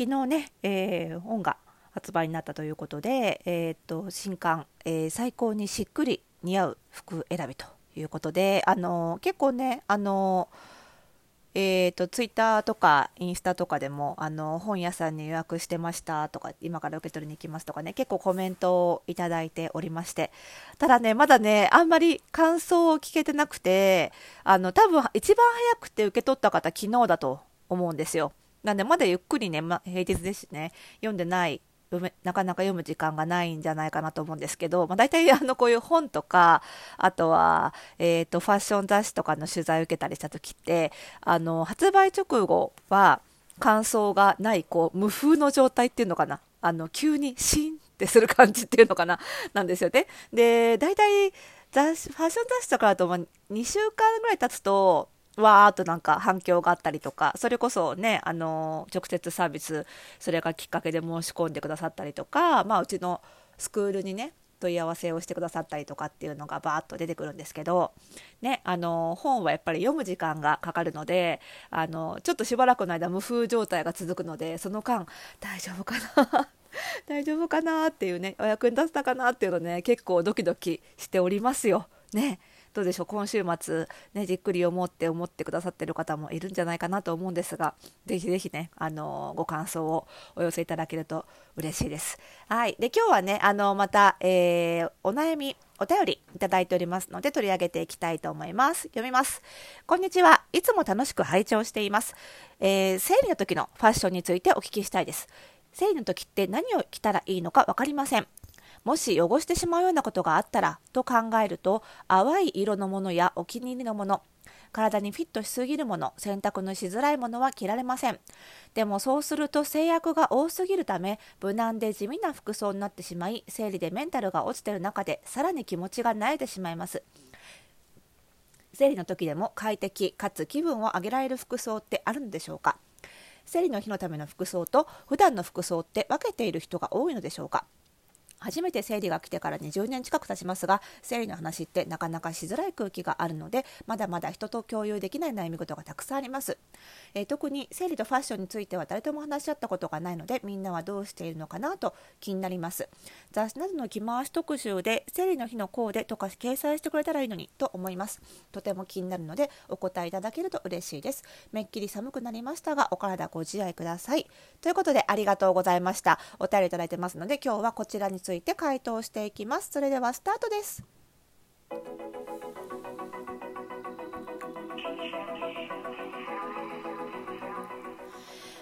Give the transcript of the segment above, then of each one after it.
昨日ね、えー、本が発売になったということで、えー、っと新刊、えー、最高にしっくり似合う服選びということで、あの結構ね、あのえーと、ツイッターとかインスタとかでもあの本屋さんに予約してましたとか今から受け取りに行きますとかね結構コメントをいただいておりましてただねまだねあんまり感想を聞けてなくてあの多分一番早くて受け取った方昨日だと思うんですよ。なんでまだゆっくりね、ま、平日ですしね読んでないなかなか読む時間がないんじゃないかなと思うんですけど、まあ、大体 あのこういう本とかあとは、えーと、ファッション雑誌とかの取材を受けたりした時ってあの発売直後は感想がないこう無風の状態っていうのかなあの急にシーンってする感じっていうのかな なんですよね。で大体雑誌ファッション雑誌とかだと、ま、2週間ぐらい経つとわーっとなんか反響があったりとか、それこそね、あの直接サービス、それがきっかけで申し込んでくださったりとか、まあ、うちのスクールにね、問い合わせをしてくださったりとかっていうのがバーッと出てくるんですけど、ね、あの本はやっぱり読む時間がかかるのであのちょっとしばらくの間無風状態が続くのでその間大丈夫かな？大丈夫かな？っていうねお役に立ったかな？っていうのね結構ドキドキしておりますよ。ね。どうでしょう今週末、ね、じっくり読もうって思ってくださってる方もいるんじゃないかなと思うんですがぜひぜひね、あのご感想をお寄せいただけると嬉しいです。はい、で今日はねあのまた、えー、お悩みお便りいただいておりますので取り上げていきたいと思います。読みます。こんにちは。いつも楽しく拝聴しています。えー、生理の時のファッションについてお聞きしたいです。生理の時って何を着たらいいのか分かりません。もし汚してしまうようなことがあったらと考えると淡い色のものやお気に入りのもの体にフィットしすぎるもの洗濯のしづらいものは着られません。でもそうすると制約が多すぎるため無難で地味な服装になってしまい生理でメンタルが落ちてる中でさらに気持ちが慣れてしまいます。生理の時でも快適かつ気分を上げられる服装ってあるのでしょうか？生理の日のための服装と普段の服装って分けている人が多いのでしょうか？初めて生理が来てから20年近く経ちますが生理の話ってなかなかしづらい空気があるのでまだまだ人と共有できない悩み事がたくさんあります、えー、特に生理とファッションについては誰とも話し合ったことがないのでみんなはどうしているのかなと気になります。雑誌などの着回し特集で生理の日のコーデとか掲載してくれたらいいのにと思います。とても気になるのでお答えいただけると嬉しいです。めっきり寒くなりましたがお体ご自愛ください。ということでありがとうございました。お便りいただいてますので今日はこちらにつついて回答していきます。それではスタートです。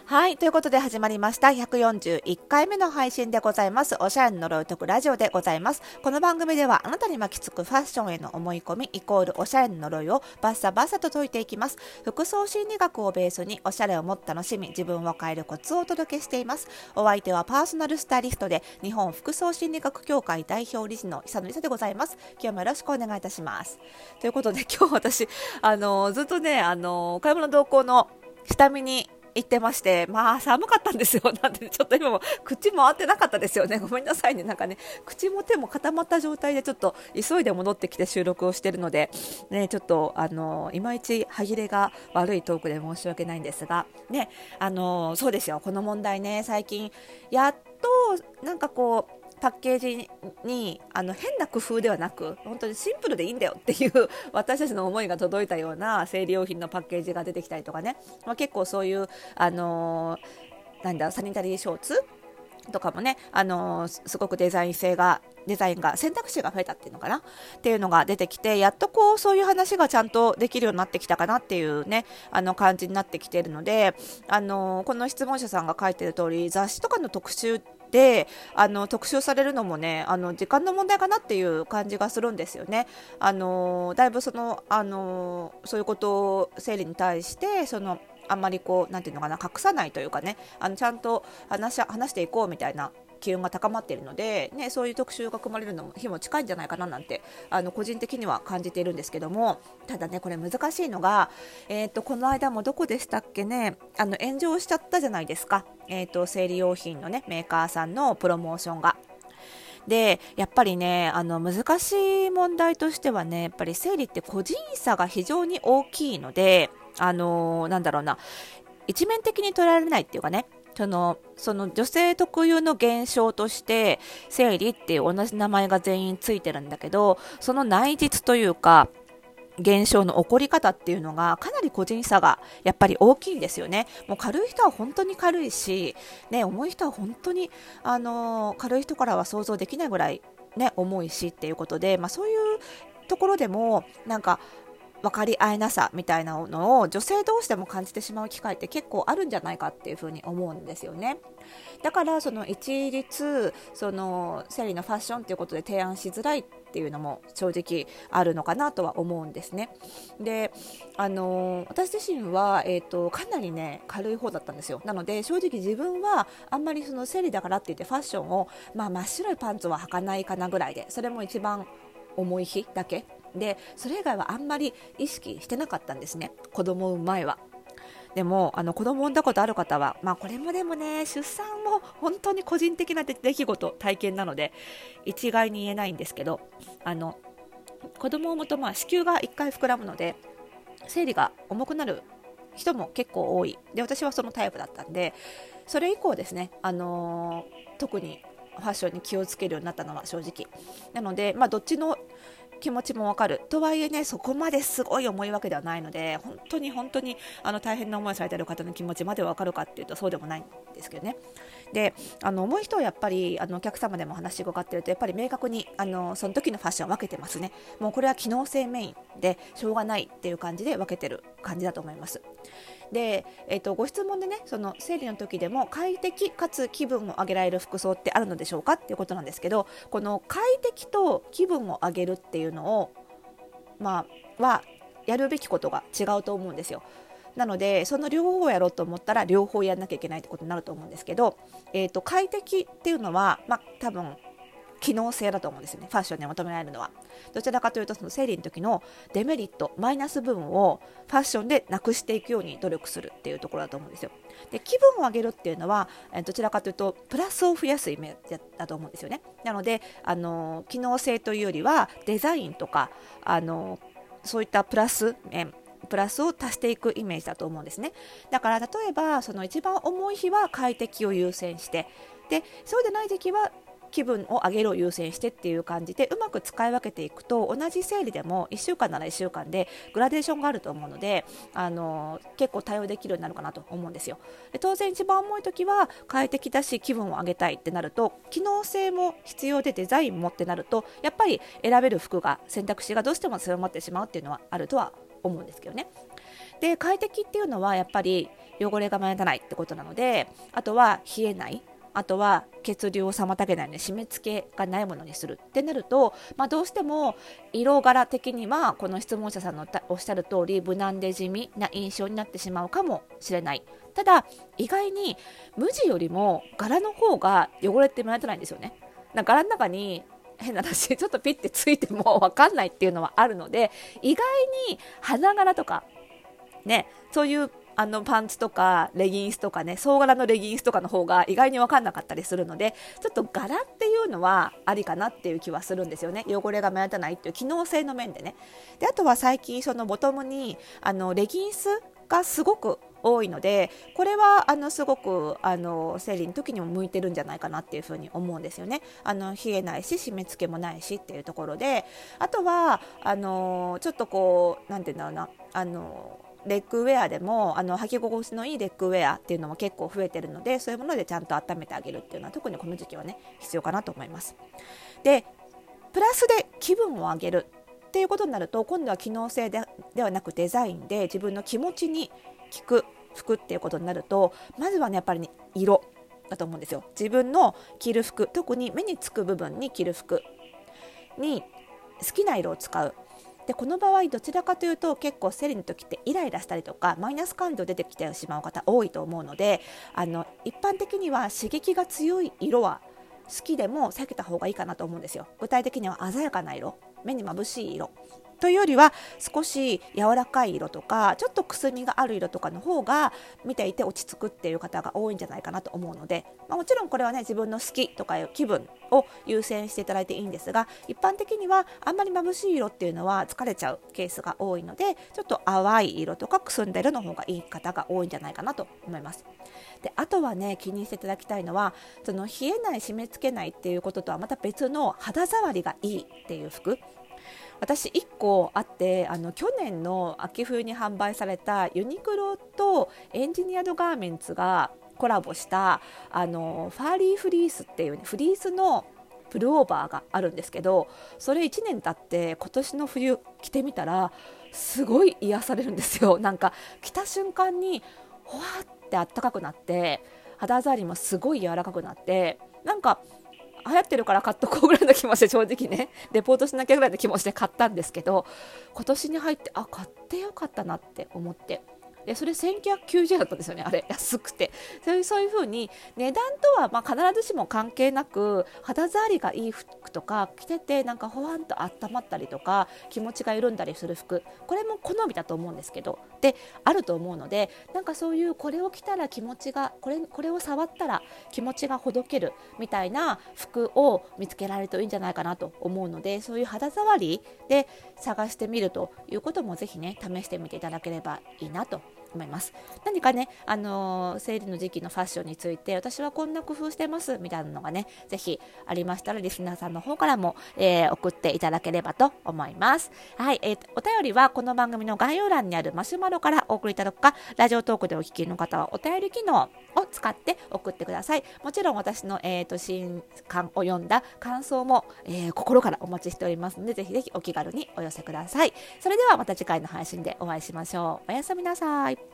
はい。ということで始まりました。141回目の配信でございます。おしゃれの呪いを解くラジオでございます。この番組ではあなたに巻きつくファッションへの思い込みイコールおしゃれの呪いをバッサバッサと解いていきます。服装心理学をベースにおしゃれをもっと楽しみ、自分を変えるコツをお届けしています。お相手はパーソナルスタイリストで日本服装心理学協会代表理事の久野里沙でございます。今日もよろしくお願いいたします。ということで今日私、あの、ずっとね、あの、買い物同行の下見に行ってまして、まあ寒かったんですよ。なんでちょっと今も口回ってなかったですよね。ごめんなさいね。なんかね、口も手も固まった状態でちょっと急いで戻ってきて収録をしてるので、ね、ちょっとあの、いまいち歯切れが悪いトークで申し訳ないんですが、ね、あの、そうですよ。この問題ね、最近、やっと、なんかこう、パッケージにあの変な工夫ではなく本当にシンプルでいいんだよっていう 私たちの思いが届いたような生理用品のパッケージが出てきたりとかね、まあ、結構そういう、あのー、なんだサニタリーショーツとかもね、あのー、すごくデザイン性がデザインが選択肢が増えたっていうのかな。っていうのが出てきてやっとこうそういう話がちゃんとできるようになってきたかなっていうねあの感じになってきているので、あの、この質問者さんが書いてる通り雑誌とかの特集であの特集されるのもねあの時間の問題かなっていう感じがするんですよね。あのだいぶそのあのそういうことを生理に対してそのあんまりこうなんていうのかな隠さないというかねあのちゃんと話話していこうみたいな気温が高まっているので、ね、そういう特集が組まれるのも日も近いんじゃないかななんてあの個人的には感じているんですけどもただねこれ難しいのが、えーと、この間もどこでしたっけねあの炎上しちゃったじゃないですか、えーと、生理用品のねメーカーさんのプロモーションが。でやっぱりねあの難しい問題としてはねやっぱり生理って個人差が非常に大きいのであのー、なんだろうな一面的に捉えられないっていうかねそのその女性特有の現象として生理っていう同じ名前が全員ついてるんだけどその内実というか現象の起こり方っていうのがかなり個人差がやっぱり大きいんですよね。もう軽い人は本当に軽いし、ね、重い人は本当に、あの軽い人からは想像できないぐらい、ね、重いしっていうことで、まあ、そういうところでもなんか分かり合えなさみたいなのを女性同士でも感じてしまう機会って結構あるんじゃないかっていうふうに思うんですよね。だからその一律その生理のファッションということで提案しづらいっていうのも正直あるのかなとは思うんですね。であの私自身は、えーと、かなりね軽い方だったんですよなので正直自分はあんまりその生理だからって言ってファッションを、まあ、真っ白いパンツは履かないかなぐらいでそれも一番重い日だけでそれ以外はあんまり意識してなかったんですね。子供を産む前は。でもあの子供を産んだことある方は、まあ、これもでもね出産も本当に個人的な出来事体験なので一概に言えないんですけどあの子供を産むとまあ子宮が1回膨らむので生理が重くなる人も結構多い。で私はそのタイプだったんでそれ以降ですね、あのー、特にファッションに気をつけるようになったのは正直。なので、まあ、どっちの気持ちもわかる。とはいえねそこまですごい重いわけではないので本当に本当にあの大変な思いをされている方の気持ちまでわかるかっていうとそうでもないんですけどね。であの重い人はやっぱりあのお客様でも話がかってるとやっぱり明確にあのその時のファッションを分けてますね。もうこれは機能性メインでしょうがないっていう感じで分けてる感じだと思います。で、えーと、ご質問でねその生理の時でも快適かつ気分を上げられる服装ってあるのでしょうかっていうことなんですけどこの快適と気分を上げるっていうのをまあはやるべきことが違うと思うんですよ。なのでその両方をやろうと思ったら両方やんなきゃいけないってことになると思うんですけど、えーと快適っていうのは、まあ、多分機能性だと思うんですよね。ファッションに求められるのは。どちらかというとその生理の時のデメリットマイナス部分をファッションでなくしていくように努力するっていうところだと思うんですよ。で気分を上げるっていうのはどちらかというとプラスを増やすイメージだと思うんですよね。なのであの機能性というよりはデザインとかあのそういったプラス面プラスを足していくイメージだと思うんですね。だから例えばその一番重い日は快適を優先してでそうでない時期は気分を上げるを優先してっていう感じでうまく使い分けていくと同じ生理でも1週間なら1週間でグラデーションがあると思うのであの結構対応できるようになるかなと思うんですよ。で当然一番重い時は快適だし気分を上げたいってなると機能性も必要でデザインもってなるとやっぱり選べる服が選択肢がどうしても強まってしまうっていうのはあるとは思うんですけどね。で快適っていうのはやっぱり汚れが目立たないってことなのであとは冷えない。あとは血流を妨げないように締め付けがないものにするってなると、まあ、どうしても色柄的にはこの質問者さんのおっしゃる通り無難で地味な印象になってしまうかもしれない。ただ意外に無地よりも柄の方が汚れって目立たないんですよね。な柄の中に変な話ちょっとピッてついても分かんないっていうのはあるので意外に花柄とかねそういうあのパンツとかレギンスとかね総柄のレギンスとかの方が意外に分かんなかったりするのでちょっと柄っていうのはありかなっていう気はするんですよね。汚れが目立たないっていう機能性の面でね。であとは最近そのボトムにあのレギンスがすごく多いのでこれはあのすごくあの生理の時にも向いてるんじゃないかなっていうふうに思うんですよね。あの冷えないし締め付けもないしっていうところであとはあのちょっとこうなんていうんだろうなあのレッグウェアでもあの履き心地のいいレッグウェアっていうのも結構増えてるのでそういうものでちゃんと温めてあげるっていうのは特にこの時期はね必要かなと思います。でプラスで気分を上げるっていうことになると今度は機能性でではなくデザインで自分の気持ちに効く服っていうことになるとまずはねやっぱり、ね、色だと思うんですよ自分の着る服特に目につく部分に着る服に好きな色を使うでこの場合どちらかというと結構生理の時ってイライラしたりとかマイナス感情出てきてしまう方多いと思うのであの一般的には刺激が強い色は好きでも避けた方がいいかなと思うんですよ。具体的には鮮やかな色。目にまぶしい色。というよりは少し柔らかい色とかちょっとくすみがある色とかの方が見ていて落ち着くっていう方が多いんじゃないかなと思うので、まあ、もちろんこれはね自分の好きとかいう気分を優先していただいていいんですが一般的にはあんまり眩しい色っていうのは疲れちゃうケースが多いのでちょっと淡い色とかくすんだ色の方がいい方が多いんじゃないかなと思います。であとはね気にしていただきたいのはその冷えない締め付けないっていうこととはまた別の肌触りがいいっていう服私1個あってあの去年の秋冬に販売されたユニクロとエンジニアドガーメンツがコラボしたあのファーリーフリースっていう、ね、フリースのプルオーバーがあるんですけどそれ1年経って今年の冬着てみたらすごい癒されるんですよ。なんか着た瞬間にほわってあったかくなって肌触りもすごい柔らかくなってなんか流行ってるから買っとこうぐらいの気持ちで正直ね レポートしなきゃぐらいの気持ちで買ったんですけど今年に入ってあ買ってよかったなって思って。でそれ1990円だったんですよねあれ。安くて。そういうそういう風に値段とはま必ずしも関係なく肌触りがいい服とか着ててなんかほわんと温まったりとか気持ちが緩んだりする服。これも好みだと思うんですけどであると思うのでなんかそういうこれを着たら気持ちがこれこれを触ったら気持ちがほどけるみたいな服を見つけられるといいんじゃないかなと思うのでそういう肌触りで探してみるということもぜひね試してみていただければいいなと思います。何かね、あのー、生理の時期のファッションについて私はこんな工夫してますみたいなのがねぜひありましたらリスナーさんの方からも、えー、送っていただければと思います。はい、えー、お便りはこの番組の概要欄にあるマシュマロからお送りいただくかラジオトークでお聞きの方はお便り機能を使って送ってください。もちろん私の、えーと、新刊を読んだ感想も、えー、心からお待ちしておりますのでぜひぜひお気軽にお寄せください。それではまた次回の配信でお会いしましょう。おやすみなさい。